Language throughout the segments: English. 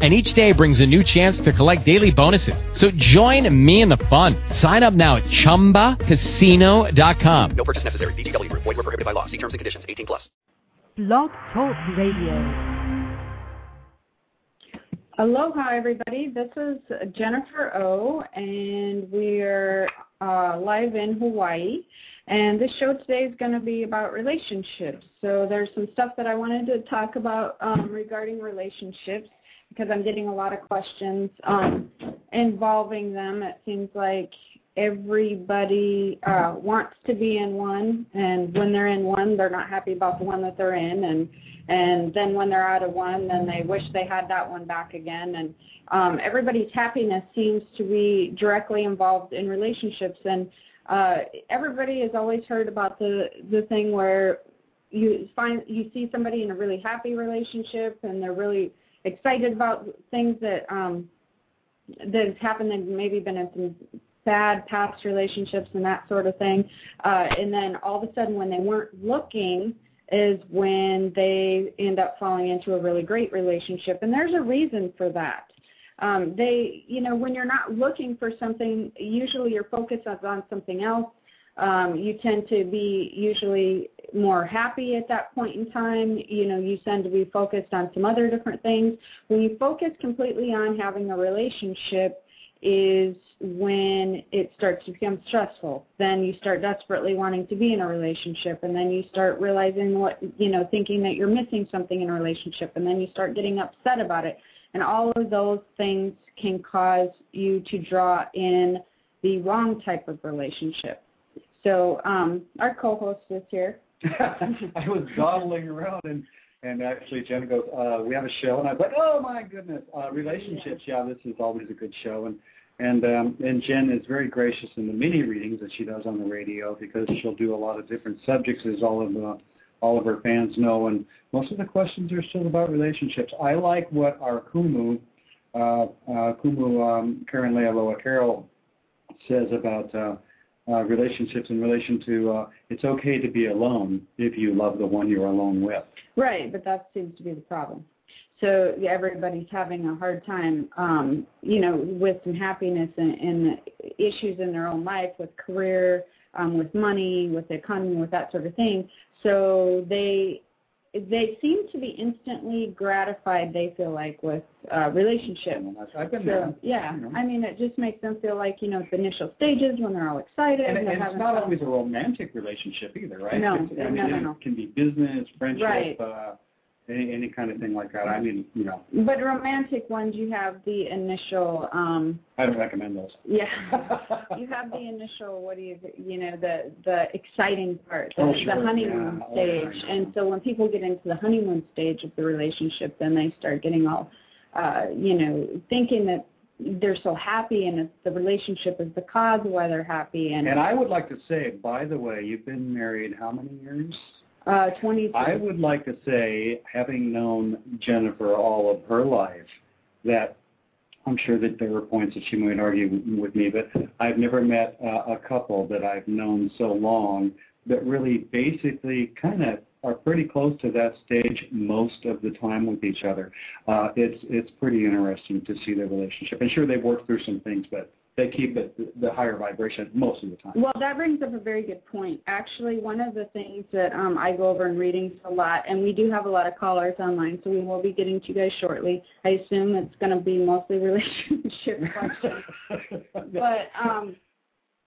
and each day brings a new chance to collect daily bonuses. So join me in the fun. Sign up now at ChumbaCasino.com. No purchase necessary. VGW Group. Void were prohibited by law. See terms and conditions. 18 plus. Blog Talk Radio. Aloha, everybody. This is Jennifer O, and we're uh, live in Hawaii. And this show today is going to be about relationships. So there's some stuff that I wanted to talk about um, regarding relationships because I'm getting a lot of questions um, involving them. It seems like everybody uh, wants to be in one, and when they're in one, they're not happy about the one that they're in, and and then when they're out of one, then they wish they had that one back again. And um, everybody's happiness seems to be directly involved in relationships, and uh, everybody has always heard about the the thing where you find you see somebody in a really happy relationship, and they're really excited about things that um, that has happened and maybe been in some bad past relationships and that sort of thing. Uh, and then all of a sudden, when they weren't looking, is when they end up falling into a really great relationship. And there's a reason for that. Um, they, you know, when you're not looking for something, usually your focus is on something else. Um, you tend to be usually more happy at that point in time. You know, you tend to be focused on some other different things. When you focus completely on having a relationship, is when it starts to become stressful. Then you start desperately wanting to be in a relationship, and then you start realizing what, you know, thinking that you're missing something in a relationship, and then you start getting upset about it. And all of those things can cause you to draw in the wrong type of relationship. So um, our co-host is here. I was dawdling around and and actually Jenna goes, uh, we have a show, and I was like, oh my goodness, uh, relationships. Yeah, this is always a good show, and and um, and Jen is very gracious in the mini readings that she does on the radio because she'll do a lot of different subjects, as all of the all of her fans know, and most of the questions are still about relationships. I like what our Kumu, uh, uh, Kumu um, Karen Lealoa Carroll says about. Uh, uh, relationships in relation to uh, it's okay to be alone if you love the one you're alone with. Right, but that seems to be the problem. So yeah, everybody's having a hard time, um, you know, with some happiness and, and issues in their own life, with career, um, with money, with the economy, with that sort of thing. So they they seem to be instantly gratified. They feel like with uh, relationship. I've been there. Yeah, You know. I mean, it just makes them feel like you know the initial stages when they're all excited And, and, and it's not fun. always a romantic relationship either, right? No, I no, mean, no, it can be business, friendship, Right. uh, any, any kind of thing like that. I mean, you know, But romantic ones, you have the initial. um I don't recommend those. Yeah, you have the initial. What do you, you know, the the exciting part, the, Oh, the honeymoon Yeah. Oh, stage. yeah. And so when people get into the honeymoon stage of the relationship, then they start getting all, uh, you know, thinking that they're so happy and it's the relationship is the cause of why they're happy. And, And I would like to say, by the way, you've been married how many years? Uh, 22. I would like to say, having known Jennifer all of her life, that I'm sure that there are points that she might argue with me, but I've never met uh, a couple that I've known so long that really basically kind of are pretty close to that stage most of the time with each other. Uh, it's it's pretty interesting to see their relationship. And sure, they've worked through some things, but they keep it the higher vibration most of the time. Well, that brings up a very good point. Actually, one of the things that um, I go over in readings a lot, and we do have a lot of callers online, so we will be getting to you guys shortly. I assume it's going to be mostly relationship questions. but um,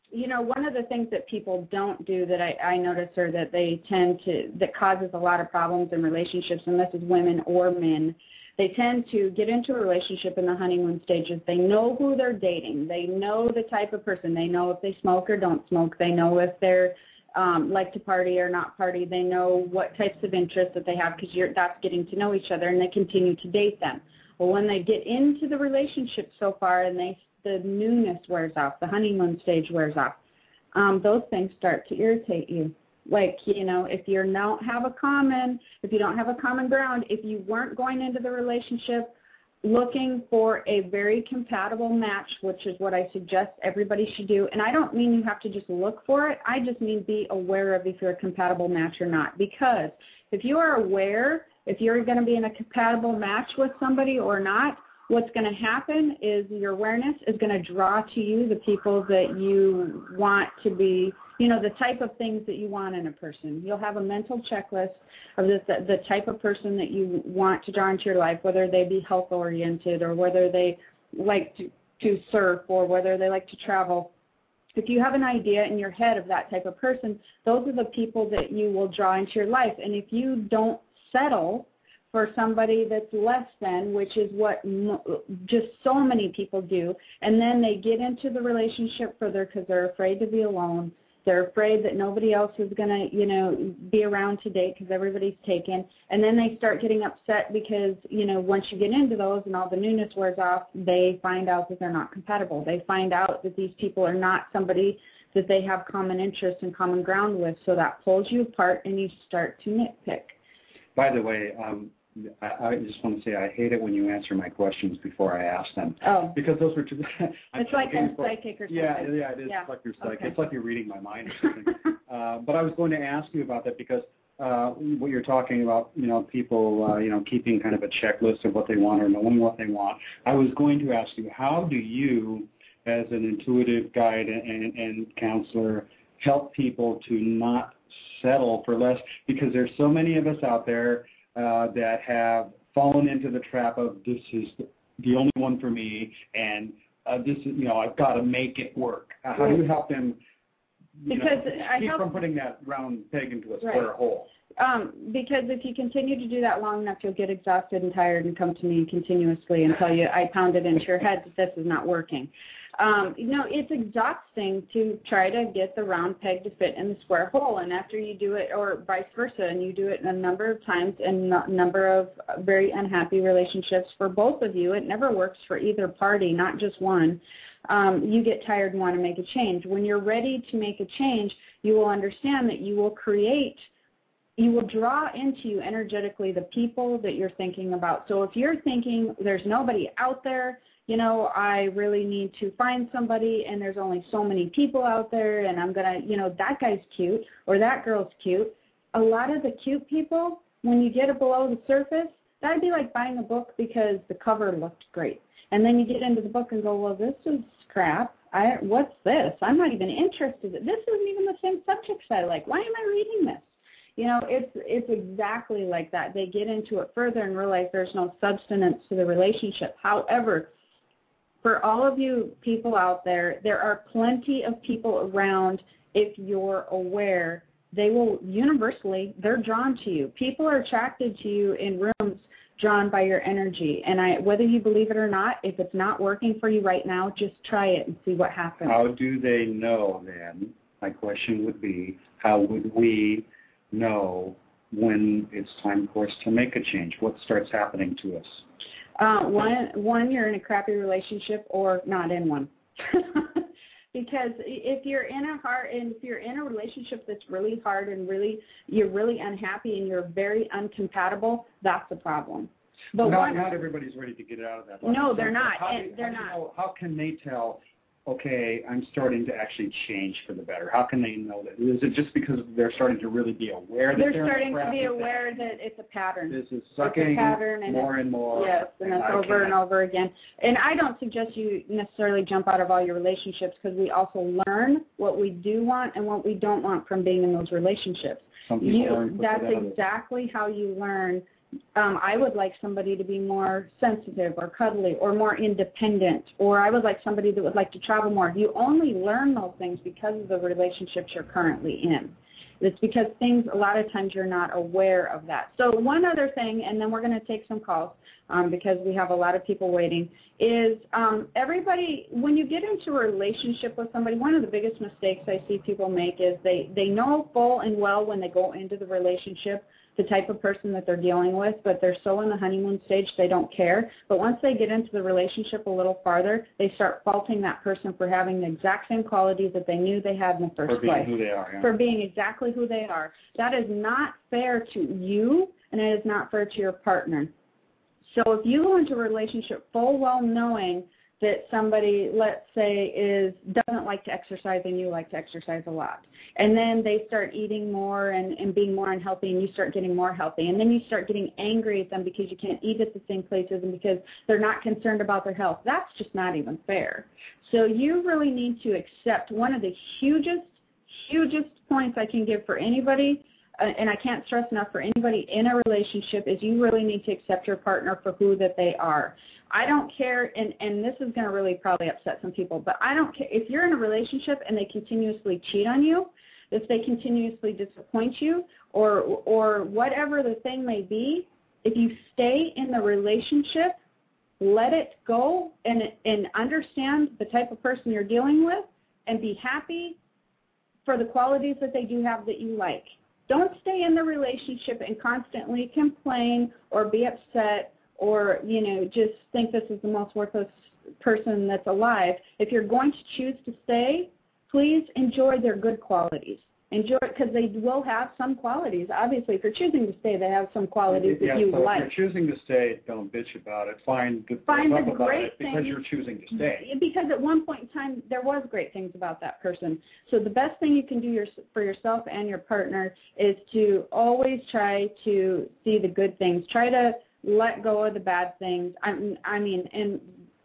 you know, one of the things that people don't do that I, I notice or that they tend to that causes a lot of problems in relationships, and this is women or men, they tend to get into a relationship in the honeymoon stages. They know who they're dating. They know the type of person. They know if they smoke or don't smoke. They know if they're um, like to party or not party. They know what types of interests that they have because you're that's getting to know each other, and they continue to date them. Well, when they get into the relationship so far, and they the newness wears off, the honeymoon stage wears off, um, those things start to irritate you. Like, you know, if you don't have a common, if you don't have a common ground, if you weren't going into the relationship looking for a very compatible match, which is what I suggest everybody should do. And I don't mean you have to just look for it. I just mean be aware of if you're a compatible match or not. Because if you are aware if you're going to be in a compatible match with somebody or not, what's going to happen is your awareness is going to draw to you the people that you want to be, you know, the type of things that you want in a person. You'll have a mental checklist of the, the type of person that you want to draw into your life, whether they be health oriented or whether they like to, to surf or whether they like to travel. If you have an idea in your head of that type of person, those are the people that you will draw into your life. And if you don't settle for somebody that's less than, which is what mo- just so many people do. And then they get into the relationship further because they're afraid to be alone. They're afraid that nobody else is going to, you know, be around to date because everybody's taken. And then they start getting upset because, you know, once you get into those and all the newness wears off, they find out that they're not compatible. They find out that these people are not somebody that they have common interests and common ground with. So that pulls you apart and you start to nitpick. By the way, um, I, I just want to say I hate it when you answer my questions before I ask them. Oh. Because those were too. it's like a psychic or something. Yeah, yeah, it is yeah. like you're psychic. Okay. It's like you're reading my mind or something. uh, but I was going to ask you about that because uh, what you're talking about, you know, people, uh, you know, keeping kind of a checklist of what they want or knowing what they want. I was going to ask you, how do you, as an intuitive guide and, and counselor, help people to not settle for less? Because there's so many of us out there that have fallen into the trap of this is the only one for me, and uh, this is you know I've got to make it work. Uh, how do you help them? You because know, I keep help, from putting that round peg into a square right. hole. Um, because if you continue to do that long enough, you'll get exhausted and tired and come to me continuously and tell you I pounded into your head that this is not working. Um, you know, it's exhausting to try to get the round peg to fit in the square hole. And after you do it, or vice versa, and you do it a number of times in a number of very unhappy relationships for both of you, it never works for either party, not just one. Um, you get tired and want to make a change. When you're ready to make a change, you will understand that you will create you will draw into you energetically the people that you're thinking about. So if you're thinking there's nobody out there, you know, I really need to find somebody and there's only so many people out there and I'm going to, you know, that guy's cute or that girl's cute. A lot of the cute people, when you get it below the surface, that'd be like buying a book because the cover looked great. And then you get into the book and go, well, this is crap. I, what's this? I'm not even interested. This isn't even the same subjects I like. Why am I reading this? You know, it's it's exactly like that. They get into it further and realize there's no substance to the relationship. However, for all of you people out there, there are plenty of people around if you're aware. They will universally, they're drawn to you. People are attracted to you in rooms drawn by your energy. And I, whether you believe it or not, if it's not working for you right now, just try it and see what happens. How do they know then? My question would be, how would we know when it's time for us to make a change? What starts happening to us? Uh, one, one, you're in a crappy relationship or not in one. because if you're in a hard, and if you're in a relationship that's really hard and really you're really unhappy and you're very uncompatible, that's the problem. But not, one, not everybody's ready to get out of that. No, they're not, How, and they're how do you not. know- how can they tell? Okay, I'm starting to actually change for the better. How can they know that? Is it just because they're starting to really be aware that they're they're starting to be aware that it's a pattern. This is sucking pattern and more and more. Yes, and it's I over and over again. And I don't suggest you necessarily jump out of all your relationships because we also learn what we do want and what we don't want from being in those relationships. Some people You, learn that's exactly how you learn. Um, I would like somebody to be more sensitive or cuddly or more independent, or I would like somebody that would like to travel more. You only learn those things because of the relationships you're currently in. It's because things, a lot of times you're not aware of that. So one other thing, and then we're going to take some calls um, because we have a lot of people waiting, is um, everybody, when you get into a relationship with somebody, one of the biggest mistakes I see people make is they, they know full and well when they go into the relationship the type of person that they're dealing with, but they're so in the honeymoon stage they don't care. But once they get into the relationship a little farther, they start faulting that person for having the exact same qualities that they knew they had in the first for being place who they are. Yeah. for being exactly who they are. That is not fair to you, and it is not fair to your partner. So if you go into a relationship full well knowing that somebody, let's say, is doesn't like to exercise and you like to exercise a lot, and then they start eating more and, and being more unhealthy, and you start getting more healthy, and then you start getting angry at them because you can't eat at the same places and because they're not concerned about their health. That's just not even fair. So you really need to accept one of the hugest, hugest points I can give for anybody Uh, and I can't stress enough for anybody in a relationship is you really need to accept your partner for who that they are. I don't care, and and this is going to really probably upset some people, but I don't care if you're in a relationship and they continuously cheat on you, if they continuously disappoint you, or or whatever the thing may be. If you stay in the relationship, let it go and and understand the type of person you're dealing with, and be happy for the qualities that they do have that you like. Don't stay in the relationship and constantly complain or be upset or, you know, just think this is the most worthless person that's alive. If you're going to choose to stay, please enjoy their good qualities. Enjoy it because they will have some qualities. Obviously, if you're choosing to stay, they have some qualities yeah, that you so like. if you're choosing to stay, don't bitch about it. Find good Find the about great it because you're choosing to stay. Because at one point in time, there was great things about that person. So the best thing you can do your, for yourself and your partner is to always try to see the good things. Try to let go of the bad things. I, I mean, and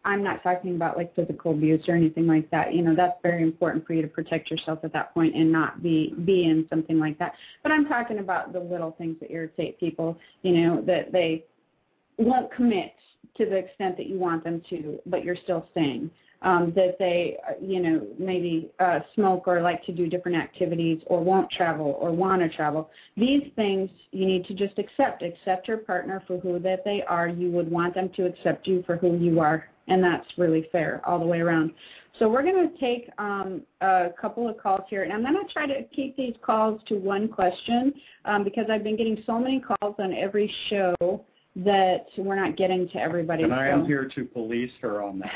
I'm not talking about like physical abuse or anything like that. You know, that's very important for you to protect yourself at that point and not be be in something like that. But I'm talking about the little things that irritate people. You know, that they won't commit to the extent that you want them to, but you're still staying. Um, that they, uh, you know, maybe uh, smoke or like to do different activities or won't travel or want to travel. These things you need to just accept. Accept your partner for who that they are. You would want them to accept you for who you are, and that's really fair all the way around. So we're going to take um, a couple of calls here, and I'm going to try to keep these calls to one question um, because I've been getting so many calls on every show that we're not getting to everybody. And I am so- here to police her on that.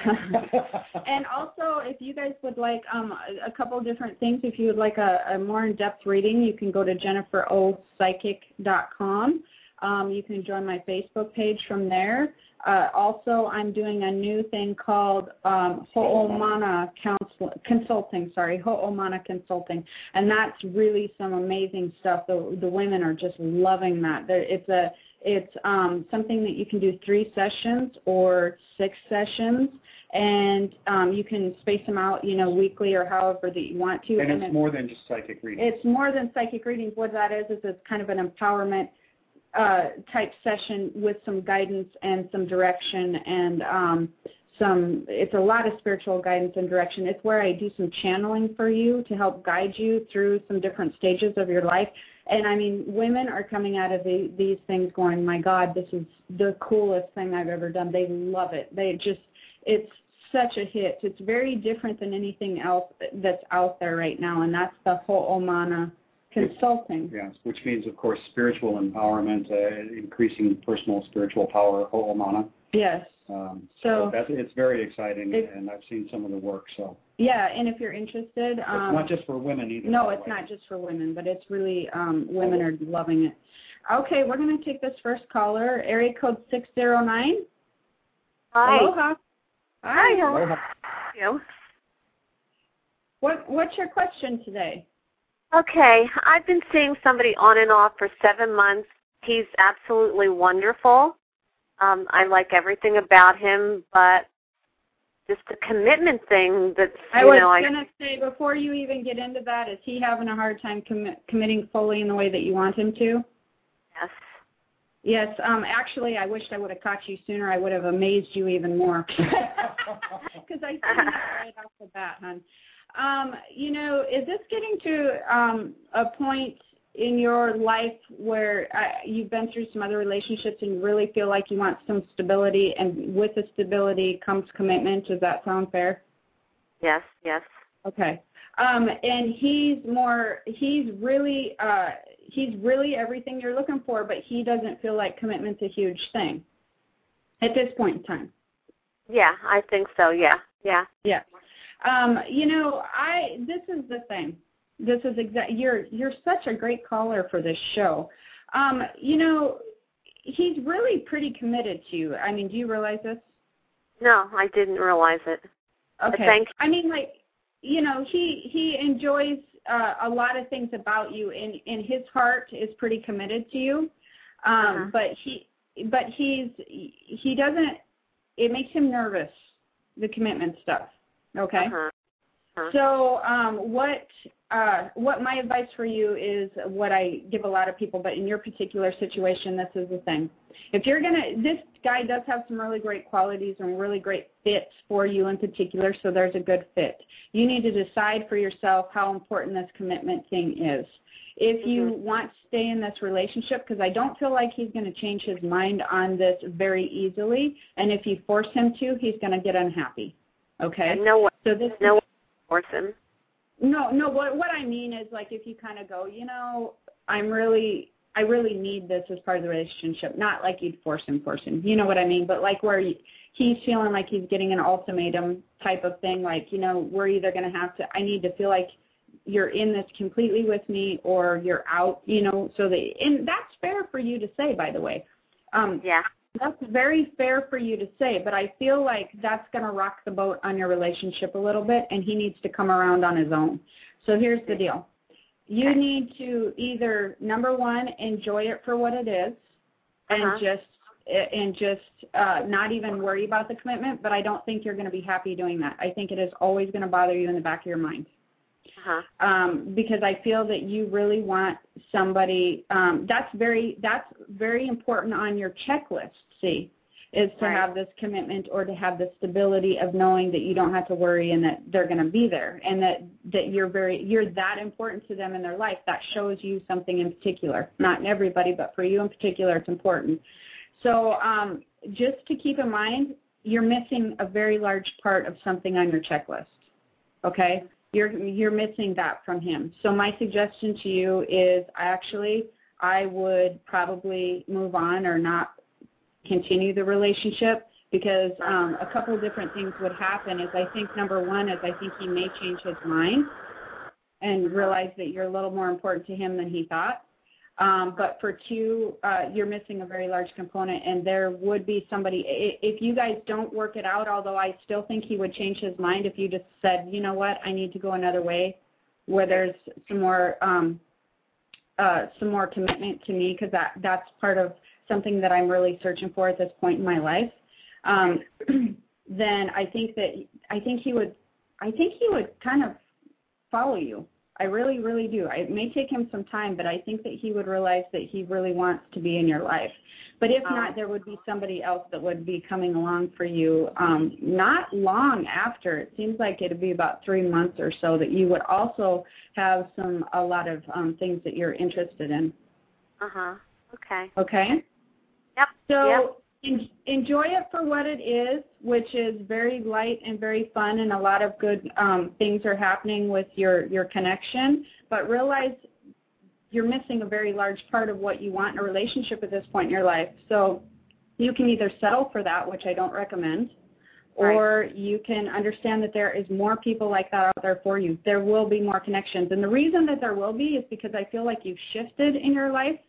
and also, if you guys would like um, a, a couple different things, if you would like a, a more in-depth reading, you can go to jenniferopsychic.com. Um, you can join my Facebook page from there. Uh, also, I'm doing a new thing called um, Ho'omana Counsel- Consulting. Sorry, Ho'omana Consulting, and that's really some amazing stuff. The the women are just loving that. There- It's a it's um, something that you can do three sessions or six sessions, and um, you can space them out, you know, weekly or however that you want to. and it- it's more than just psychic reading. it's more than psychic readings. What that is is it's kind of an empowerment uh, type session with some guidance and some direction and um, some. It's a lot of spiritual guidance and direction. It's where I do some channeling for you to help guide you through some different stages of your life. And I mean, women are coming out of the, these things going, "My God, this is the coolest thing I've ever done." They love it. They just, it's such a hit. It's very different than anything else that's out there right now, and that's the Ho'omana consulting. Yes, which means, of course, spiritual empowerment, uh, increasing personal spiritual power, Ho'omana. Yes. Um, So- that's, it's very exciting, If- and I've seen some of the work. So Yeah, and if you're interested, it's um, not just for women either. no, it's way. not just for women, but it's really um, women are loving it. Okay, we're going to take this first caller, area code six zero nine. Hi. Aloha. Hi. How Aloha. are you? What What's your question today? Okay, I've been seeing somebody on and off for seven months. He's absolutely wonderful. Um, I like everything about him, but just the commitment thing that's I was know going to say before you even get into that, is he having a hard time commi- committing fully in the way that you want him to? yes. Yes, um, actually, I wished I would have caught you sooner. I would have amazed you even more. Because I seen that right off the bat, hon. Um, you know, is this getting to um, a point in your life where uh, you've been through some other relationships and you really feel like you want some stability, and with the stability comes commitment? Does that sound fair? Yes, yes. Okay. Um, and he's more, he's really, uh, he's really everything you're looking for, but he doesn't feel like commitment's a huge thing at this point in time. Yeah, I think so, yeah. Yeah. Yeah. Um, you know, I, this is the thing. This is exact. You're you're such a great caller for this show. Um, you know, he's really pretty committed to you. I mean, do you realize this? No, I didn't realize it. Okay. I mean, like, you know, he he enjoys uh, a lot of things about you, and in his heart is pretty committed to you. Um, Uh-huh. But he, but he's he doesn't. It makes him nervous, the commitment stuff. Okay. Uh-huh. So, um, what uh, what my advice for you is what I give a lot of people, but in your particular situation, this is the thing. If you're gonna, this guy does have some really great qualities and really great fits for you in particular, so there's a good fit. You need to decide for yourself how important this commitment thing is. If you want to stay in this relationship, because I don't feel like he's going to change his mind on this very easily, and if you force him to, he's going to get unhappy. Okay. And no one, So this no him. no, no. What what I mean is like if you kind of go, you know, I'm really, I really need this as part of the relationship. Not like you'd force him, force him. You know what I mean? But like where he's feeling like he's getting an ultimatum type of thing. Like you know, we're either going to have to. I need to feel like you're in this completely with me, or you're out. You know, so that and that's fair for you to say, by the way. Um, Yeah. That's very fair for you to say, but I feel like that's going to rock the boat on your relationship a little bit, and he needs to come around on his own. So here's the deal. You need to either number one enjoy it for what it is, and Uh-huh. just and just uh, not even worry about the commitment. But I don't think you're going to be happy doing that. I think it is always going to bother you in the back of your mind Uh-huh. um, because I feel that you really want somebody. Um, that's very that's very important on your checklist. See, is to Right. have this commitment or to have the stability of knowing that you don't have to worry and that they're going to be there and that that you're very you're that important to them in their life. That shows you something in particular. Not in everybody, but for you in particular, it's important. So um, just to keep in mind, you're missing a very large part of something on your checklist. Okay you're you're missing that from him. So my suggestion to you is actually I would probably move on or not continue the relationship because um, a couple of different things would happen. Is I think number one is I think he may change his mind and realize that you're a little more important to him than he thought. Um, but for two, uh, you're missing a very large component, and there would be somebody. If you guys don't work it out, although I still think he would change his mind if you just said, you know what, I need to go another way, where there's some more, um, uh, some more commitment to me, because that that's part of something that I'm really searching for at this point in my life. Um, then I think that I think he would, I think he would kind of follow you. I really, really do. It may take him some time, but I think that he would realize that he really wants to be in your life. But if not, there would be somebody else that would be coming along for you. Um, not long after. It seems like it'd be about three months or so that you would also have some a lot of um, things that you're interested in. Uh-huh. Okay. Okay. Yep. So Yep. En- enjoy it for what it is, which is very light and very fun, and a lot of good um, things are happening with your your connection. But realize you're missing a very large part of what you want in a relationship at this point in your life. So you can either settle for that, which I don't recommend, or you can understand that there is more people like that out there for you. There will be more connections. And the reason that there will be is because I feel like you've shifted in your life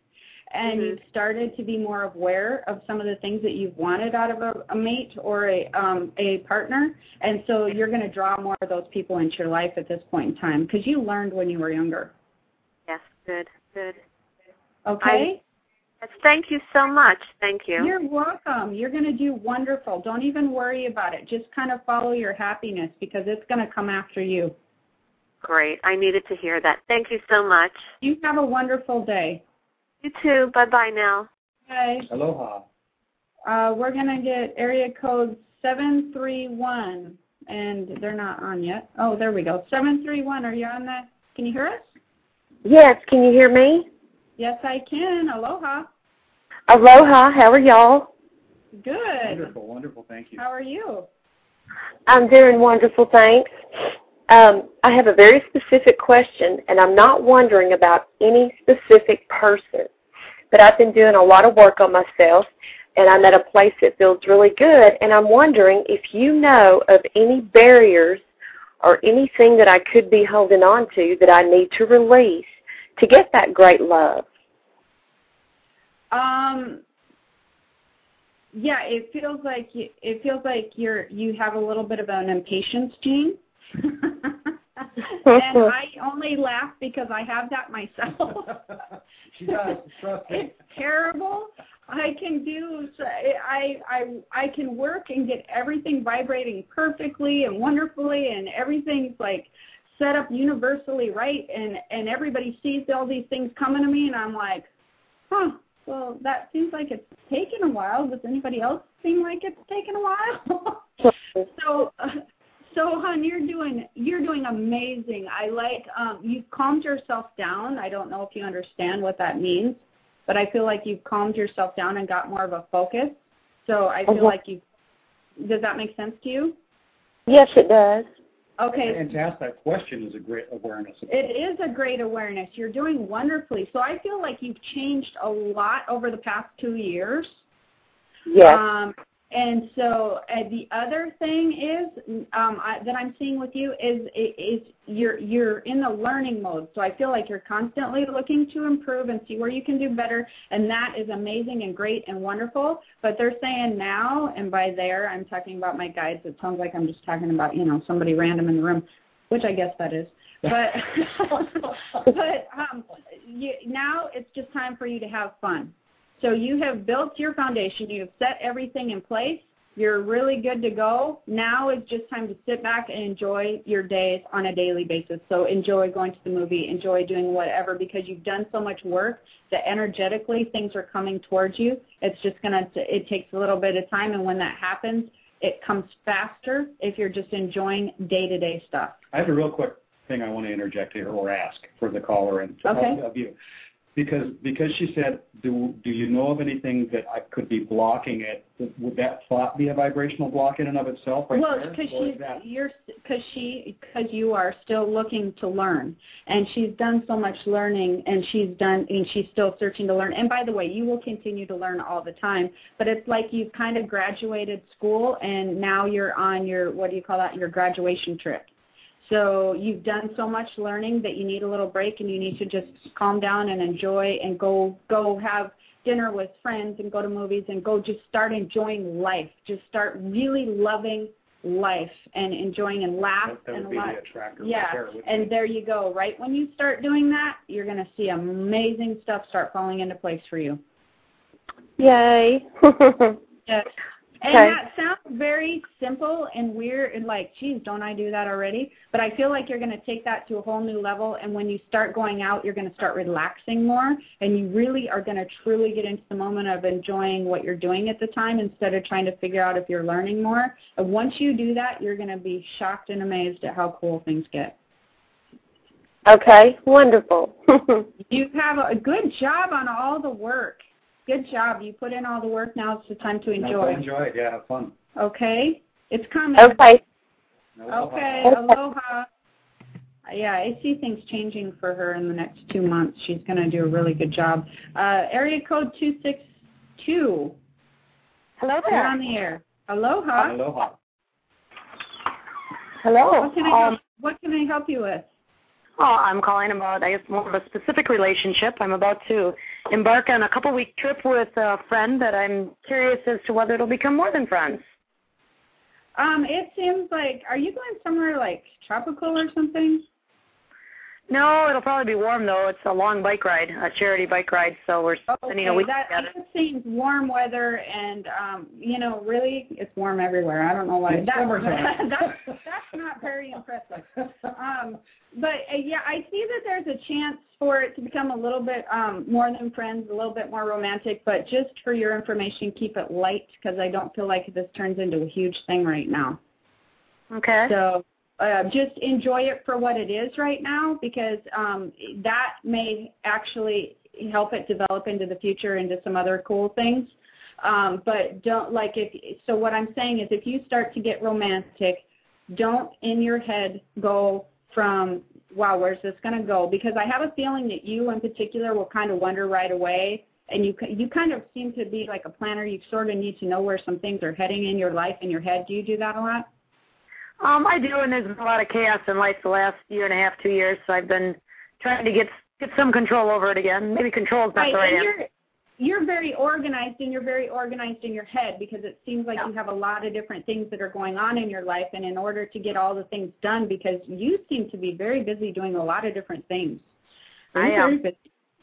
and Mhm. you've started to be more aware of some of the things that you've wanted out of a, a mate or a um, a partner, and so you're going to draw more of those people into your life at this point in time because you learned when you were younger. Yes. Good. Good. Okay. Yes, thank you so much. Thank you. You're welcome. You're going to do wonderful. Don't even worry about it. Just kind of follow your happiness because it's going to come after you. Great. I needed to hear that. Thank you so much. You have a wonderful day. You too. Bye bye now. Bye. Aloha. Uh, we're going to get area code 731, and they're not on yet. Oh, there we go. 731, are you on that? Can you hear us? Yes, can you hear me? Yes, I can. Aloha. Aloha, how are y'all? Good. Wonderful, wonderful. Thank you. How are you? I'm doing wonderful, thanks. Um, I have a very specific question, and I'm not wondering about any specific person, but I've been doing a lot of work on myself, and I'm at a place that feels really good, and I'm wondering if you know of any barriers or anything that I could be holding on to that I need to release to get that great love? Um, yeah, it feels like you, it feels like you're you have a little bit of an impatience gene. And I only laugh because I have that myself. she does. Trust me. It's terrible. I can do. I I I can work and get everything vibrating perfectly and wonderfully, and everything's like set up universally right, and and everybody sees all these things coming to me, and I'm like, huh well, that seems like it's taken a while. Does anybody else seem like it's taken a while? so, uh, so, hon, you're doing you're doing amazing. I like um, you've calmed yourself down. I don't know if you understand what that means, but I feel like you've calmed yourself down and got more of a focus. So I feel uh-huh. like you. Does that make sense to you? Yes, it does. Okay. And to ask that question is a great awareness. It is a great awareness. You're doing wonderfully. So I feel like you've changed a lot over the past two years. Yes. Um, and so uh, the other thing is um, I, that I'm seeing with you is is you're you're in the learning mode. So I feel like you're constantly looking to improve and see where you can do better, and that is amazing and great and wonderful. But they're saying now, and by there I'm talking about my guides. It sounds like I'm just talking about you know somebody random in the room, which I guess that is. But but um, you, now it's just time for you to have fun. So you have built your foundation, you have set everything in place, you're really good to go. Now it's just time to sit back and enjoy your days on a daily basis. So enjoy going to the movie, enjoy doing whatever because you've done so much work that energetically things are coming towards you. It's just going to, it takes a little bit of time. And when that happens, it comes faster if you're just enjoying day to day stuff. I have a real quick thing I want to interject here or ask for the caller and okay. of you because because she said, do do you know of anything that I could be blocking it? Would that thought be a vibrational block in and of itself? Right well, because she's you're because she because you are still looking to learn, and she's done so much learning, and she's done and she's still searching to learn. And by the way, you will continue to learn all the time, but it's like you've kind of graduated school, and now you're on your what do you call that? Your graduation trip so you've done so much learning that you need a little break and you need to just calm down and enjoy and go go have dinner with friends and go to movies and go just start enjoying life. Just start really loving life and enjoying and laugh that, that and laugh. yeah, and there you go. Right when you start doing that, you're going to see amazing stuff start falling into place for you. Yay. yes. And okay. that sounds very simple and weird and like, geez, don't I do that already? But I feel like you're going to take that to a whole new level. And when you start going out, you're going to start relaxing more. And you really are going to truly get into the moment of enjoying what you're doing at the time instead of trying to figure out if you're learning more. And once you do that, you're going to be shocked and amazed at how cool things get. Okay, wonderful. you have a good job on all the work. Good job. You put in all the work. Now it's the time to enjoy. enjoy it. Yeah, have fun. Okay. It's coming. Okay. Okay. Aloha. Yeah, I see things changing for her in the next two months. She's going to do a really good job. Uh, area code 262. Hello there. You're on the air. Aloha. Aloha. Hello. What can I, um, what can I help you with? Oh, I'm calling about, I guess, more of a specific relationship. I'm about to embark on a couple week trip with a friend that I'm curious as to whether it'll become more than friends. Um, it seems like, are you going somewhere like tropical or something? No, it'll probably be warm though. It's a long bike ride, a charity bike ride, so we're spending okay, a week that, together. That seems warm weather, and um, you know, really, it's warm everywhere. I don't know why. That, that's that's not very impressive. Um, but uh, yeah, I see that there's a chance for it to become a little bit um, more than friends, a little bit more romantic. But just for your information, keep it light because I don't feel like this turns into a huge thing right now. Okay. So uh, just enjoy it for what it is right now because um, that may actually help it develop into the future into some other cool things. Um, but don't like if so. What I'm saying is, if you start to get romantic, don't in your head go from wow, where's this going to go? Because I have a feeling that you in particular will kind of wonder right away. And you you kind of seem to be like a planner. You sort of need to know where some things are heading in your life in your head. Do you do that a lot? Um, I do, and there's been a lot of chaos in life the last year and a half, two years. So I've been trying to get get some control over it again. Maybe control is not right, the right and you're you're very organized and you're very organized in your head because it seems like Yeah. you have a lot of different things that are going on in your life and in order to get all the things done because you seem to be very busy doing a lot of different things. I You're am.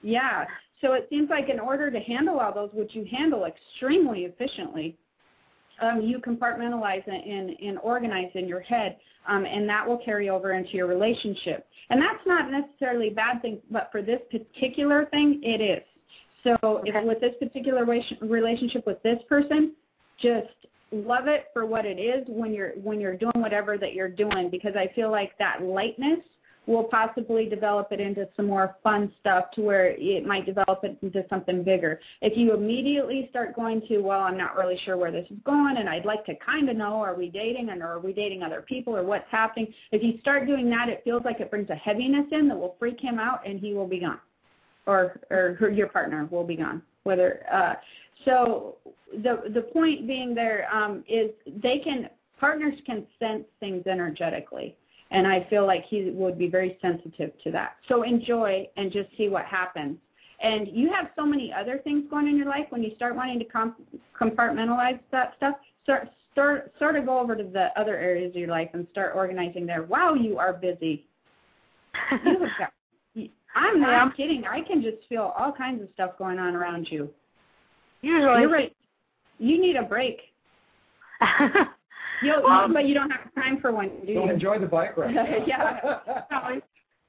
Yeah. So it seems like in order to handle all those, which you handle extremely efficiently, um, you compartmentalize and, and, and organize in your head, um, and that will carry over into your relationship. And that's not necessarily a bad thing, but for this particular thing, it is. So Okay. if with this particular relationship with this person, just love it for what it is when you're when you're doing whatever that you're doing because I feel like that lightness will possibly develop it into some more fun stuff to where it might develop it into something bigger. If you immediately start going to, well, I'm not really sure where this is going and I'd like to kind of know, are we dating and are we dating other people or what's happening? If you start doing that, it feels like it brings a heaviness in that will freak him out and he will be gone. Or, or your partner will be gone. Whether uh, so, the the point being there um, is they can partners can sense things energetically, and I feel like he would be very sensitive to that. So enjoy and just see what happens. And you have so many other things going in your life when you start wanting to comp- compartmentalize that stuff. Start start sort of go over to the other areas of your life and start organizing there. Wow, you are busy. You have got- I'm not Yeah. kidding. I can just feel all kinds of stuff going on around you. Usually. You're right. You need a break. You, Um, but you don't have time for one, do So you? enjoy the bike ride. Yeah. it,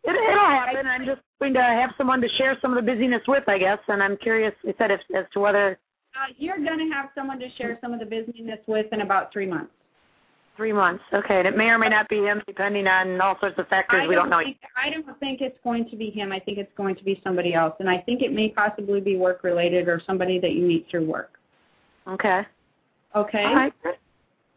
it'll happen. I'm just going to have someone to share some of the busyness with, I guess. And I'm curious, you said, if, as to whether Uh, you're going to have someone to share some of the busyness with in about three months. three months. Okay, and it may or may not be him, depending on all sorts of factors I we don't know. Think, I don't think it's going to be him. I think it's going to be somebody else, and I think it may possibly be work related or somebody that you meet through work. Okay. Okay. All right.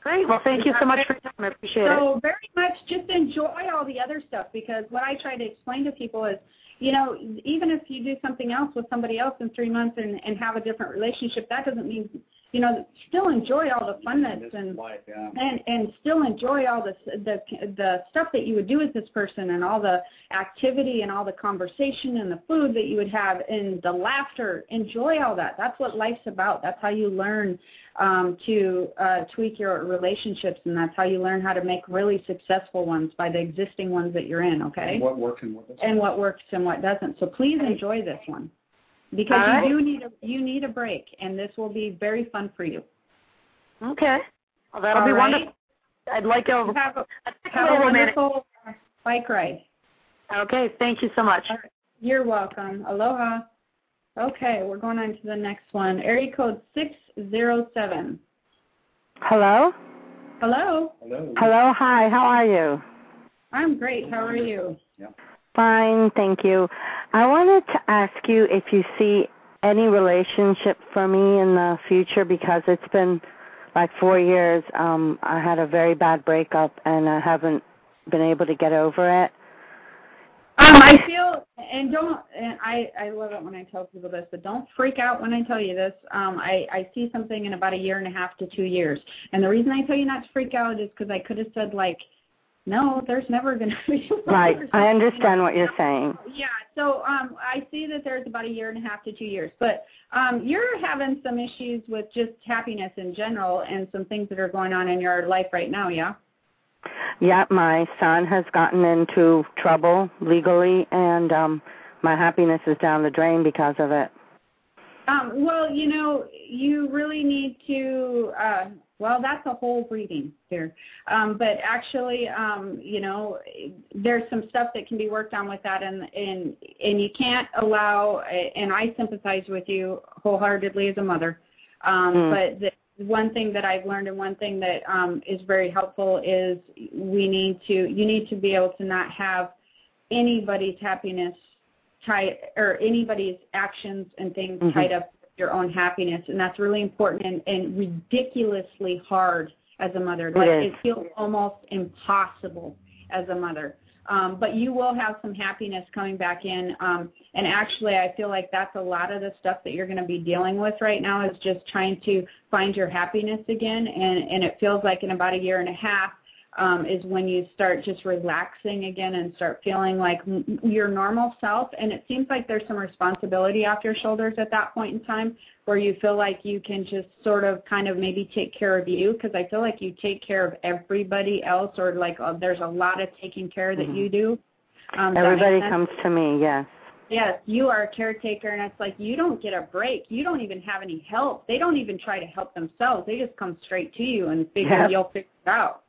Great. Well, thank you so much for your time. I appreciate it. So very much just enjoy all the other stuff because what I try to explain to people is, you know, even if you do something else with somebody else in three months and, and have a different relationship, that doesn't mean, you know, still enjoy all the funness and life, yeah. and and still enjoy all the the the stuff that you would do with this person and all the activity and all the conversation and the food that you would have and the laughter. Enjoy all that. That's what life's about. That's how you learn um, to uh, tweak your relationships and that's how you learn how to make really successful ones by the existing ones that you're in okay? And what works and what doesn't. and what works and what doesn't. So please enjoy this one because All right. you do need a you need a break and this will be very fun for you Okay. Well, that'll All be right. wonderful. I'd like to. have a, I'd like have to a live a minute. wonderful uh, bike ride Okay. Thank you so much. All right. You're welcome. Aloha. Okay, we're going on to the next one. Area code 607. Hello? Hello. Hello. Hello, hi, how are you? I'm great. How are you? Fine, thank you. I wanted to ask you if you see any relationship for me in the future because it's been like four years. Um, I had a very bad breakup and I haven't been able to get over it. Um, I feel, and don't, and I, I love it when I tell people this, but don't freak out when I tell you this. Um, I, I see something in about a year and a half to two years. And the reason I tell you not to freak out is because I could have said, like, no, there's never going to be. Right, I understand what you're saying. Yeah, so um, I see that there's about a year and a half to two years, but um, you're having some issues with just happiness in general and some things that are going on in your life right now, yeah? Yeah, my son has gotten into trouble legally and um my happiness is down the drain because of it. Um, well, you know, you really need to. Uh, well, that's a whole reading there, um, but actually, um, you know, there's some stuff that can be worked on with that, and and and you can't allow. And I sympathize with you wholeheartedly as a mother, um, Mm. but the one thing that I've learned and one thing that um, is very helpful is we need to. You need to be able to not have anybody's happiness tied or anybody's actions and things Mhm. tied up your own happiness and that's really important and, and ridiculously hard as a mother It like is. it feels almost impossible as a mother um, but you will have some happiness coming back in um, and actually i feel like that's a lot of the stuff that you're going to be dealing with right now is just trying to find your happiness again and and it feels like in about a year and a half um, is when you start just relaxing again and start feeling like m- your normal self. And it seems like there's some responsibility off your shoulders at that point in time where you feel like you can just sort of kind of maybe take care of you because I feel like you take care of everybody else or like uh, there's a lot of taking care that Mhm. you do. Um, does that make Everybody comes to me, yes. Yes, you are a caretaker, and it's like you don't get a break. You don't even have any help. They don't even try to help themselves. They just come straight to you and figure Yes. you'll figure it out.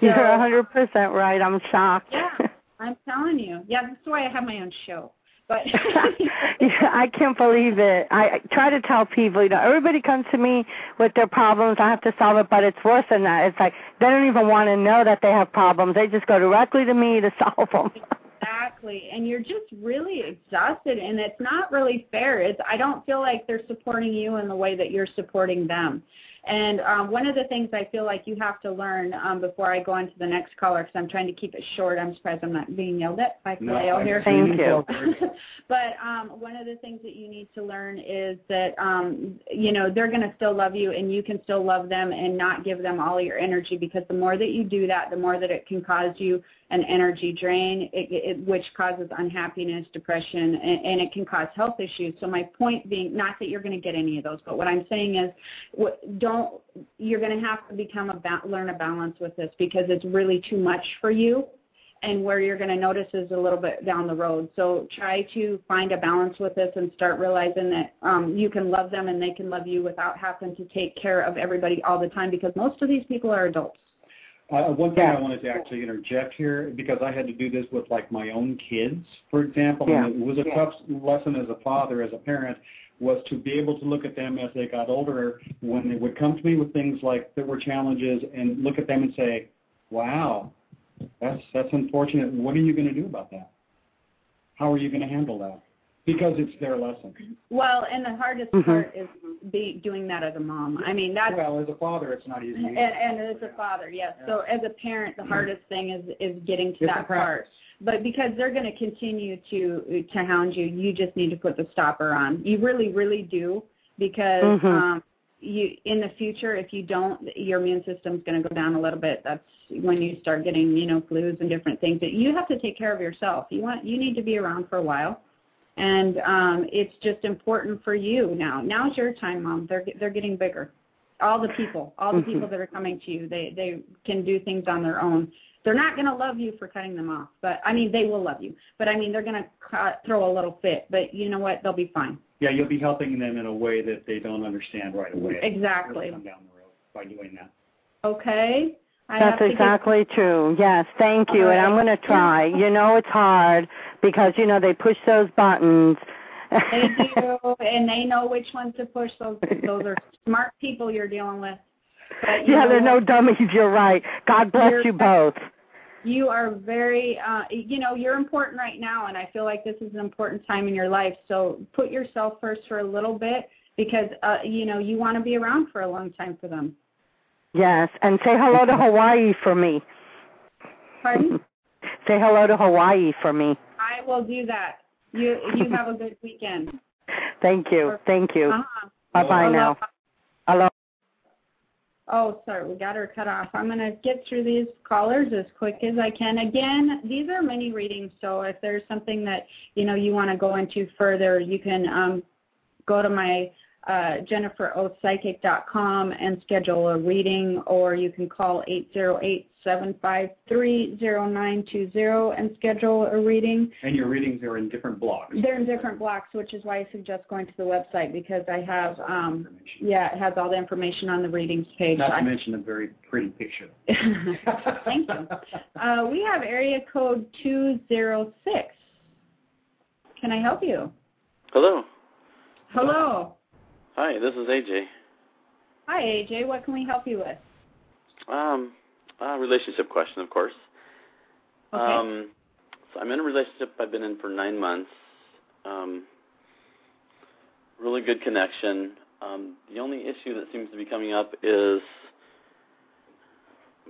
You're a 100% right. I'm shocked. Yeah, I'm telling you. Yeah, that's why I have my own show. But yeah, I can't believe it. I I try to tell people, you know, everybody comes to me with their problems. I have to solve it, but it's worse than that. It's like they don't even want to know that they have problems. They just go directly to me to solve them. Exactly. And you're just really exhausted and it's not really fair. It's I don't feel like they're supporting you in the way that you're supporting them. And um, one of the things I feel like you have to learn um, before I go on to the next caller, because I'm trying to keep it short. I'm surprised I'm not being yelled at by No, Kaleo I'm here. Thank you. but um, one of the things that you need to learn is that um, you know they're going to still love you, and you can still love them and not give them all your energy. Because the more that you do that, the more that it can cause you an energy drain, it, it, which causes unhappiness, depression, and, and it can cause health issues. So my point being, not that you're going to get any of those, but what I'm saying is, what, don't you're going to have to become a ba- learn a balance with this because it's really too much for you and where you're going to notice is a little bit down the road. So try to find a balance with this and start realizing that um, you can love them and they can love you without having to take care of everybody all the time because most of these people are adults. Uh, one thing Yeah. I wanted to actually interject here because I had to do this with like my own kids, for example, Yeah. and it was a tough lesson as a father, as a parent, was to be able to look at them as they got older when they would come to me with things like that were challenges and look at them and say, "Wow, that's that's unfortunate. What are you going to do about that? How are you going to handle that?" Because it's their lesson. Well, and the hardest Mhm. part is be doing that as a mom. I mean, that's well, as a father, it's not easy. and, and as a father, yes. So as a parent, the hardest thing is is getting to It's that part. But because they're going to continue to to hound you, you just need to put the stopper on. You really, really do because Mhm. um, you in the future, if you don't, your immune system's going to go down a little bit. That's when you start getting you know flus and different things. That you have to take care of yourself. You want you need to be around for a while. And um, it's just important for you now. Now's your time, mom. They're they're getting bigger all the people, all the people that are coming to you, they they can do things on their own. They're not going to love you for cutting them off, but I mean they will love you. But I mean they're going to throw a little fit, but you know what? They'll be fine. Yeah, you'll be helping them in a way that they don't understand right away. Exactly. Down the road by doing that. Okay. I That's to get- exactly true. Yes, thank you. All And I'm going to try. You know it's hard because you know they push those buttons. they do, and they know which ones to push. Those those are smart people you're dealing with. But yeah, they're no dummies. You're right. God bless you both. you are very uh you know you're important right now and i feel like this is an important time in your life so put yourself first for a little bit because uh you know you want to be around for a long time for them Yes, and say hello to Hawaii for me. pardon Say hello to Hawaii for me. i will do that you you have a good weekend Thank you. Thank you. uh-huh. Bye bye Aloha. now. Hello. Oh, sorry, we got her cut off. I'm going to get through these callers as quick as I can. Again, these are mini readings, so if there's something that you know you want to go into further, you can um, go to my uh, jenniferopsychic.com and schedule a reading, or you can call 808-753-0920 and schedule a reading. And your readings are in different blocks. They're in different blocks, which is why I suggest going to the website because I have, um, yeah, it has all the information on the readings page. Not I- to mention a very pretty picture. Thank you. Uh, we have area code 206. Can I help you? Hello. Hello. Hi, this is AJ. Hi, AJ. What can we help you with? Um, a relationship question, of course. Okay. Um, so I'm in a relationship I've been in for nine months. Um, really good connection. Um, the only issue that seems to be coming up is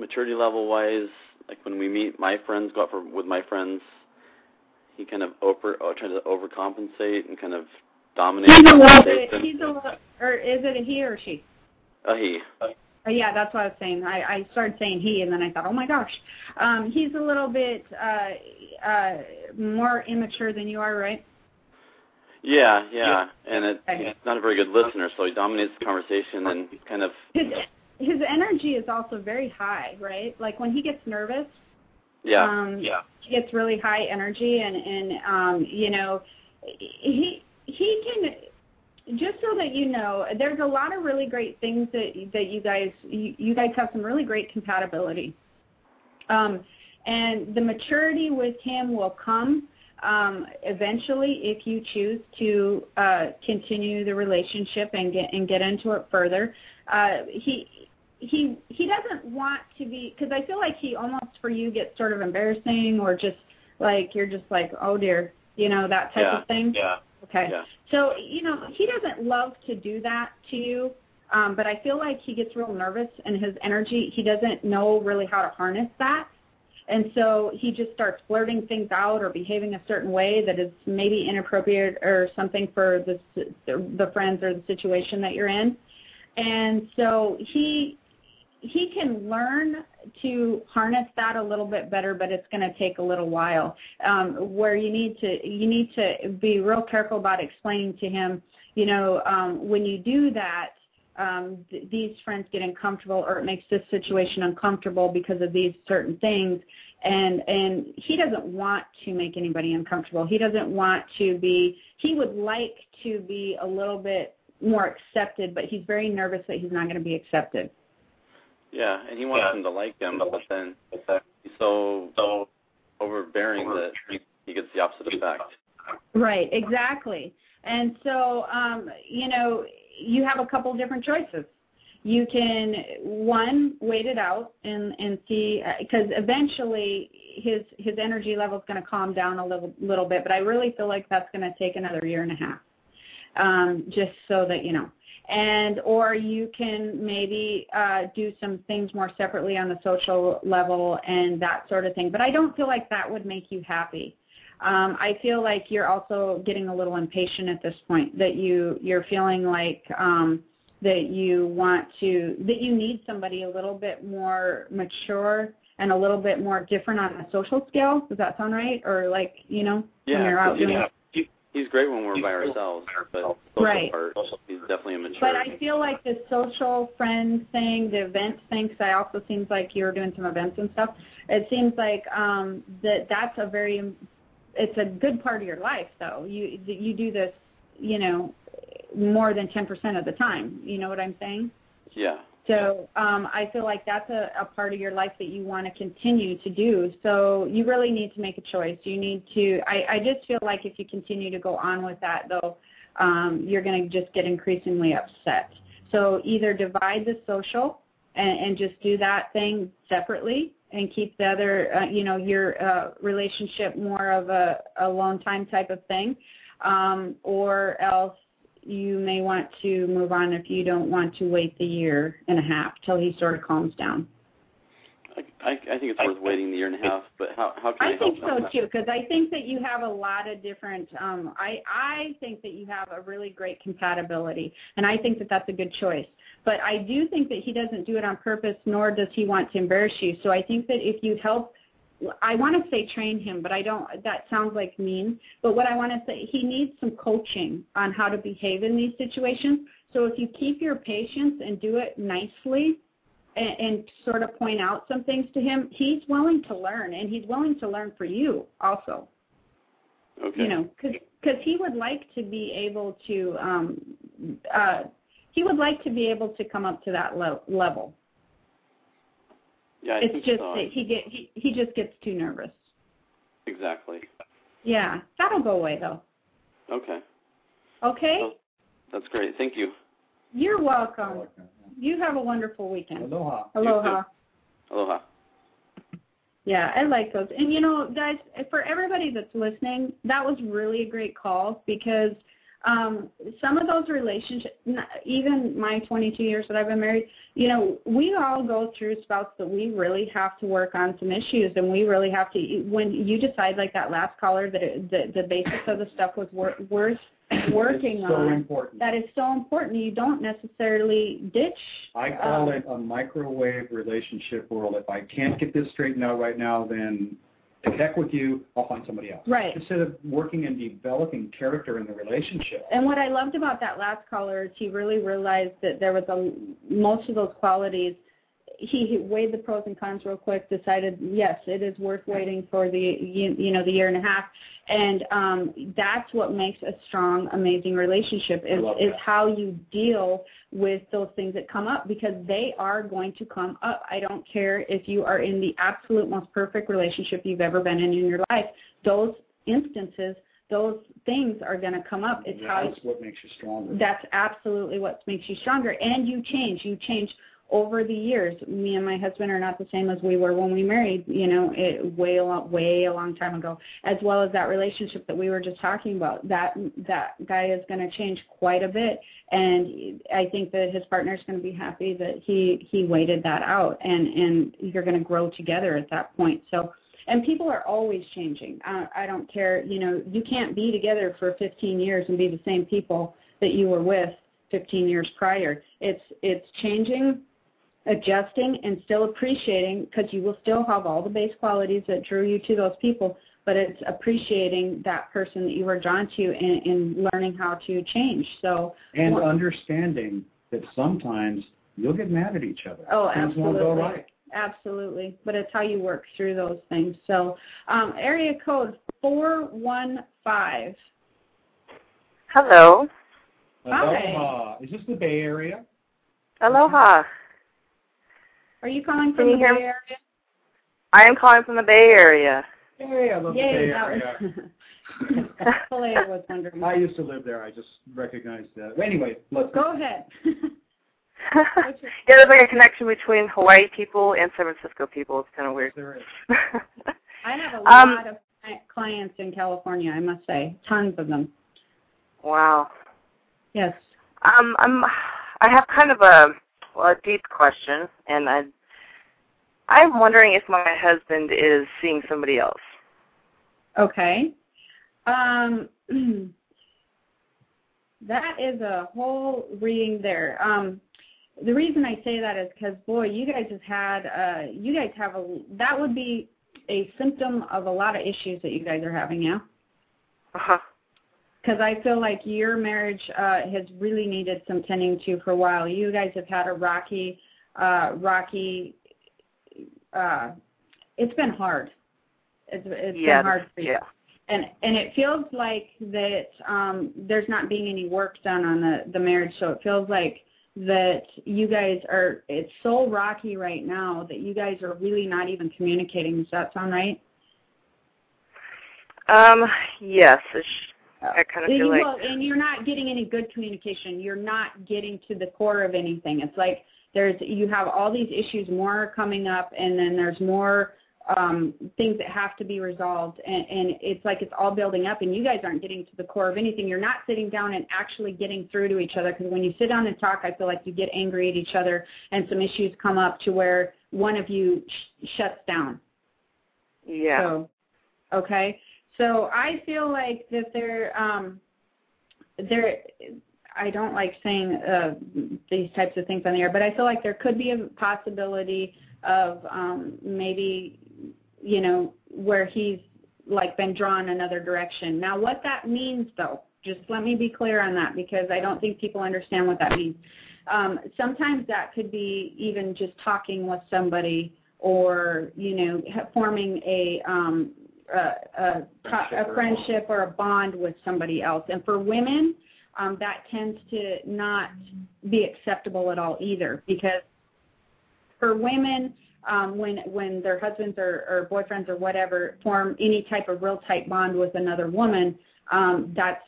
maturity level wise. Like when we meet, my friends go out for with my friends. He kind of over oh, tries to overcompensate and kind of dominate. He's a little bit, he's a little, or is it a he or she? uh, he. Uh, yeah, that's what I was saying. I, I started saying he, and then I thought, oh my gosh, um, he's a little bit uh, uh, more immature than you are, right? Yeah, yeah, and it, he's not a very good listener, so he dominates the conversation and kind of. His his energy is also very high, right? Like when he gets nervous, Yeah, um, yeah, he gets really high energy, and and um, you know, he he can. Just so that you know, there's a lot of really great things that that you guys you, you guys have some really great compatibility. Um, and the maturity with him will come um, eventually if you choose to uh, continue the relationship and get and get into it further. Uh, he he he doesn't want to be because I feel like he almost for you gets sort of embarrassing or just like you're just like oh dear you know that type yeah, of thing. yeah, Okay. yeah. So, you know, he doesn't love to do that to you, um, but I feel like he gets real nervous and his energy, he doesn't know really how to harness that. And so he just starts blurting things out or behaving a certain way that is maybe inappropriate or something for the, the friends or the situation that you're in. And so he he can learn to harness that a little bit better, but it's going to take a little while. Um, where you need to you need to be real careful about explaining to him, you know, um, when you do that, um, th- these friends get uncomfortable, or it makes this situation uncomfortable because of these certain things. And and he doesn't want to make anybody uncomfortable. He doesn't want to be. He would like to be a little bit more accepted, but he's very nervous that he's not going to be accepted. Yeah, and he wants them to like him, but then he's so so overbearing that he gets the opposite effect. Right, exactly. And so, um, you know, you have a couple different choices. You can one wait it out and and see because eventually his his energy level is going to calm down a little little bit. But I really feel like that's going to take another year and a half, um, just so that you know. And or you can maybe uh, do some things more separately on the social level and that sort of thing. But I don't feel like that would make you happy. Um, I feel like you're also getting a little impatient at this point. That you you're feeling like um, that you want to that you need somebody a little bit more mature and a little bit more different on a social scale. Does that sound right? Or like you know when you're out Yeah, doing. he, he's great when we're by ourselves, but social Right. part, he's definitely immature. But I feel like the social friend thing, the event thing, because I also seems like you're doing some events and stuff. It seems like um, that that's a very, it's a good part of your life though. You you do this, you know, more than 10% of the time. You know what I'm saying? yeah, So um, I feel like that's a, a part of your life that you want to continue to do. So you really need to make a choice. You need to. I, I just feel like if you continue to go on with that, though, um, you're going to just get increasingly upset. So either divide the social and, and just do that thing separately and keep the other, uh, you know, your uh, relationship more of a, a alone time type of thing, um, or else you may want to move on if you don't want to wait the year and a half till he sort of calms down. I, I, I think it's worth waiting the year and a half. But how how can I, I think so them? too, because I think that you have a lot of different. Um, I I think that you have a really great compatibility, and I think that that's a good choice. But I do think that he doesn't do it on purpose, nor does he want to embarrass you. So I think that if you help, I want to say train him, but I don't. That sounds like mean. But what I want to say, he needs some coaching on how to behave in these situations. So if you keep your patience and do it nicely, and, and sort of point out some things to him, he's willing to learn, and he's willing to learn for you also. Okay. You know, because he would like to be able to, um, uh, he would like to be able to come up to that le- level. Yeah, I it's think just so. that he get he, he just gets too nervous. Exactly. Yeah, that'll go away though. Okay. Okay, Well, that's great. Thank you. you're welcome. You have a wonderful weekend. Aloha. Aloha. Aloha. Yeah, I like those. And you know, guys, for everybody that's listening, that was really a great call because um some of those relationships even my 22 years that I've been married, you know, we all go through spouts that we really have to work on some issues and we really have to when you decide like that last caller that it, the the basis of the stuff was wor- worth working so on important. that is so important. You don't necessarily ditch. I call um, it a microwave relationship world. If I can't get this straightened out right now, then to heck with you, I'll find somebody else. Right. Instead of working and developing character in the relationship. And what I loved about that last caller is he really realized that there was a most of those qualities. He, he weighed the pros and cons real quick, decided yes, it is worth waiting for the you, you know the year and a half, and um, that's what makes a strong, amazing relationship is is how you deal with those things that come up because they are going to come up. I don't care if you are in the absolute most perfect relationship you've ever been in in your life. Those instances, those things are going to come up. It's how That's what makes you stronger. that's absolutely what makes you stronger. And you change. You change over the years. Me and my husband are not the same as we were when we married. You know, it way a long, way a long time ago. As well as that relationship that we were just talking about. That that guy is going to change quite a bit. And I think that his partner is going to be happy that he he waited that out. And and you're going to grow together at that point. So and people are always changing. I, I don't care. You know, you can't be together for 15 years and be the same people that you were with 15 years prior. It's it's changing, adjusting, and still appreciating because you will still have all the base qualities that drew you to those people. But it's appreciating that person that you were drawn to and, and learning how to change. So and one- understanding that sometimes you'll get mad at each other. Oh, Things won't absolutely. go right. Absolutely. But it's how you work through those things. So, um, area code 415. Hello. Hi. Aloha. Is this the Bay Area? Aloha. Are you calling from you the Bay? Area? I am calling from the Bay Area. Hey, I love the Bay Area. was Talia was wondering. I used to live there. I just recognized that. Anyway, let's Go ahead. yeah, there's like a connection between Hawaii people and San Francisco people. It's kind of weird. There is. I have a Um, lot of clients in California, I must say. Tons of them. wow. Yes. Um, I'm. I have kind of a, well, a deep question, and I. I'm wondering if my husband is seeing somebody else. Okay. Um, that is a whole reading there. Um, the reason I say that is because, boy, you guys have had, uh, you guys have a, that would be a symptom of a lot of issues that you guys are having, yeah? Uh-huh. Because I feel like your marriage uh, has really needed some tending to for a while. You guys have had a rocky, uh, rocky, uh, it's been hard. It's, it's yeah. been hard for you Yeah. and and it feels like that um there's not being any work done on the the marriage so it feels like that you guys are it's so rocky right now that you guys are really not even communicating does that sound right Um. Yes. I kind of feel like. well, and you're not getting any good communication you're not getting to the core of anything it's like there's you have all these issues more coming up and then there's more um things that have to be resolved and, and it's like it's all building up and you guys aren't getting to the core of anything you're not sitting down and actually getting through to each other because when you sit down and talk i feel like you get angry at each other and some issues come up to where one of you sh- shuts down Yeah. so, okay. So I feel like that there, um, there. I don't like saying uh, these types of things on the air, but I feel like there could be a possibility of um, maybe, you know, where he's like been drawn another direction. Now, what that means, though, just let me be clear on that because I don't think people understand what that means. Um, sometimes that could be even just talking with somebody or you know forming a um a, a, a friendship or a bond with somebody else. And for women um that tends to not be acceptable at all either because for women um when when their husbands or, or boyfriends or whatever form any type of real tight bond with another woman um that's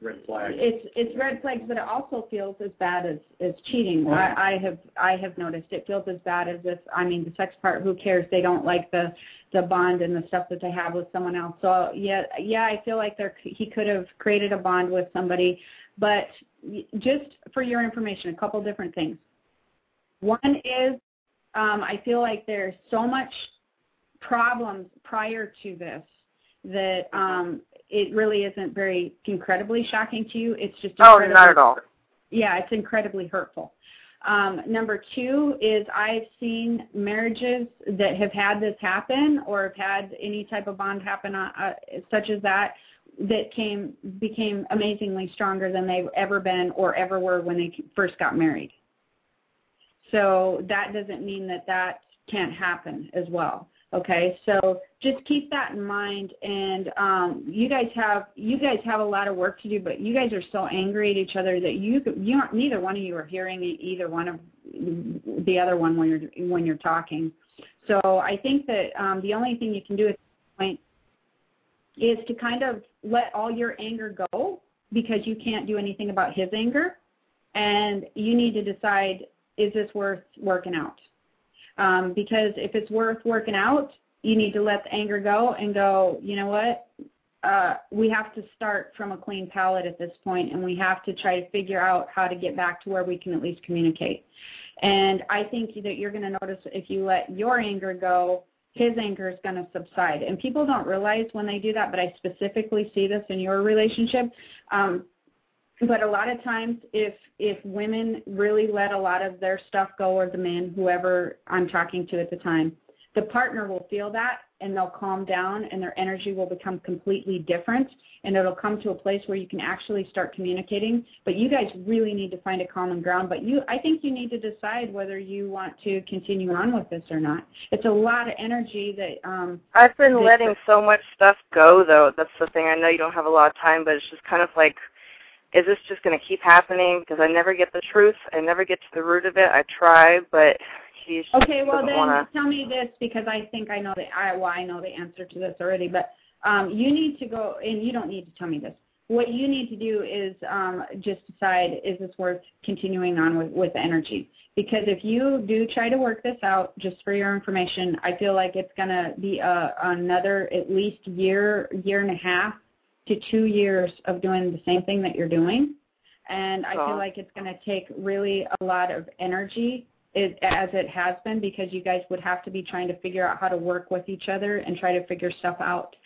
Red flag. it's it's red flags, but it also feels as bad as as cheating. I, I have I have noticed it feels as bad as if I mean the sex part. Who cares? They don't like the the bond and the stuff that they have with someone else. So yeah, yeah, I feel like there he could have created a bond with somebody, but just for your information, a couple different things. One is um, I feel like there's so much problems prior to this that um, it really isn't very incredibly shocking to you. It's just oh, not at all. Yeah, it's incredibly hurtful. Um, number two is I've seen marriages that have had this happen or have had any type of bond happen, uh, uh, such as that, that came became amazingly stronger than they've ever been or ever were when they first got married. So that doesn't mean that that can't happen as well. Okay, so just keep that in mind. And um, you guys have you guys have a lot of work to do, but you guys are so angry at each other that you you aren't, neither one of you are hearing either one of the other one when you're when you're talking. So I think that um, the only thing you can do at this point is to kind of let all your anger go because you can't do anything about his anger, and you need to decide is this worth working out um, because if it's worth working out, you need to let the anger go and go, you know what? Uh, we have to start from a clean palette at this point, and we have to try to figure out how to get back to where we can at least communicate. And I think that you're going to notice if you let your anger go, his anger is going to subside. And people don't realize when they do that, but I specifically see this in your relationship. Um, but a lot of times if if women really let a lot of their stuff go or the men whoever i'm talking to at the time the partner will feel that and they'll calm down and their energy will become completely different. And it'll come to a place where you can actually start communicating. But you guys really need to find a common ground. But you i think you need to decide whether you want to continue on with this or not. It's a lot of energy that um i've been letting so much stuff go though. That's the thing. I know you don't have a lot of time but it's just kind of like is this just going to keep happening? Because I never get the truth. I never get to the root of it. I try, but he's okay. Well, then wanna... tell me this because I think I know the I well I know the answer to this already. But um, you need to go, and you don't need to tell me this. What you need to do is um, just decide is this worth continuing on with with energy? Because if you do try to work this out, just for your information, I feel like it's going to be a, another at least year year and a half to two years of doing the same thing that you're doing. And I feel like it's going to take really a lot of energy it, as it has been because you guys would have to be trying to figure out how to work with each other and try to figure stuff out.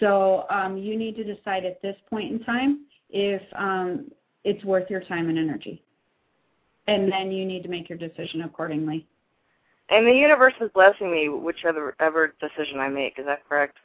So um, you need to decide at this point in time if um, it's worth your time and energy. And then you need to make your decision accordingly. And the universe is blessing me whichever ever decision I make. Is that correct?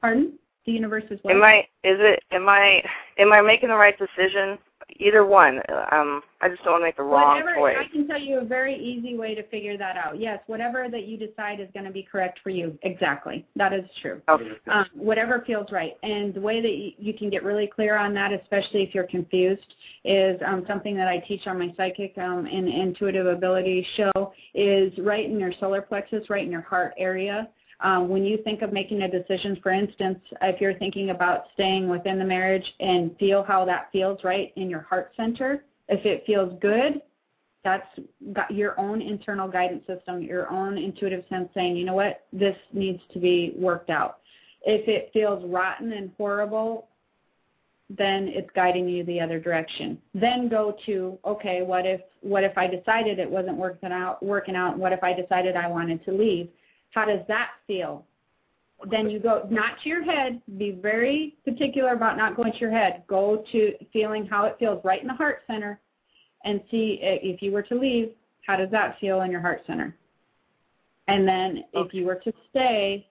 Pardon? The universe is what? Am I is it am I am I making the right decision? Either one. Um, I just don't want to make the wrong whatever, choice. I can tell you a very easy way to figure that out. Yes, whatever that you decide is going to be correct for you. Exactly. That is true. Okay. Um, whatever feels right. And the way that you can get really clear on that, especially if you're confused, is um, something that I teach on my psychic um, and intuitive ability show is right in your solar plexus, right in your heart area um, when you think of making a decision, for instance, if you're thinking about staying within the marriage and feel how that feels right in your heart center, if it feels good, that's got your own internal guidance system, your own intuitive sense saying, you know what, this needs to be worked out. If it feels rotten and horrible, then it's guiding you the other direction. Then go to, okay, what if what if I decided it wasn't working out working out? What if I decided I wanted to leave? How does that feel? Then you go not to your head. Be very particular about not going to your head. Go to feeling how it feels right in the heart center, and see if you were to leave, how does that feel in your heart center? And then if you were to stay,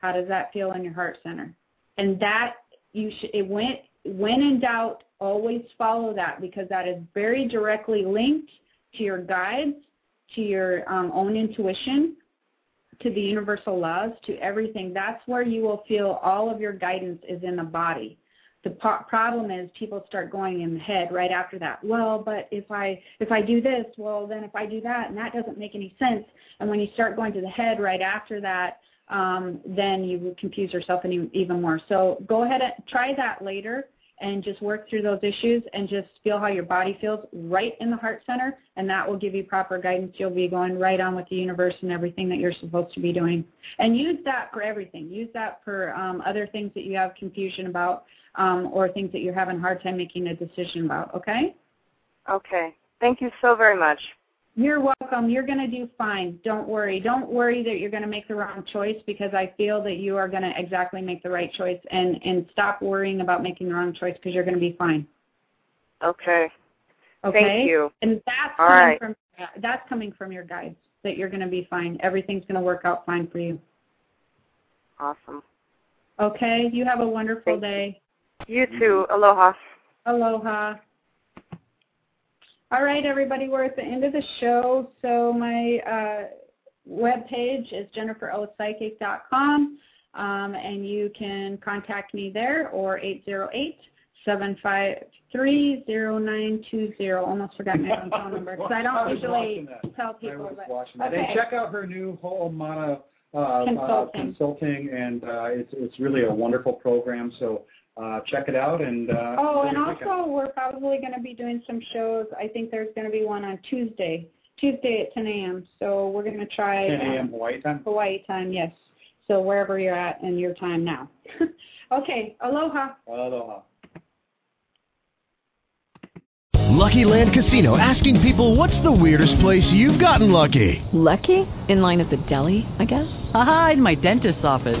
how does that feel in your heart center? And that you should it went when in doubt, always follow that because that is very directly linked to your guides, to your um, own intuition, to the universal laws, to everything, that's where you will feel all of your guidance is in the body. The po- problem is people start going in the head right after that. Well, but if I if I do this, well then if I do that, and that doesn't make any sense. And when you start going to the head right after that, um, then you confuse yourself even more. So go ahead and try that later and just work through those issues and just feel how your body feels right in the heart center and that will give you proper guidance. You'll be going right on with the universe and everything that you're supposed to be doing. And use that for everything. Use that for um, other things that you have confusion about um, or things that you're having a hard time making a decision about okay? Okay. Thank you so very much You're welcome. You're going to do fine. Don't worry. Don't worry that you're going to make the wrong choice because I feel that you are going to exactly make the right choice and and stop worrying about making the wrong choice because you're going to be fine. Okay. Okay. Thank you. And that's All coming right. from that's coming from your guides that you're going to be fine. Everything's going to work out fine for you. Awesome. Okay. You have a wonderful day. You too. Aloha. Aloha. All right, everybody, we're at the end of the show. So my uh, webpage is jenniferopsychic.com, um, and you can contact me there or 808-753-0920. Almost forgot my own phone number because I I don't was usually tell I people. was but, okay. And check out her new Ho'omana uh, uh, Consulting. consulting, and uh, it's it's really a wonderful program. So uh, check it out. And uh, Oh, and good weekend. also we're probably going to be doing some shows. I think there's going to be one on Tuesday, Tuesday at 10 a.m. So we're going to try 10 a.m. um, Hawaii time. Hawaii time, yes. So wherever you're at in your time now. okay, aloha. Aloha. Lucky Land Casino asking people what's the weirdest place you've gotten lucky? Lucky? In line at the deli, I guess? Aha, in my dentist's office.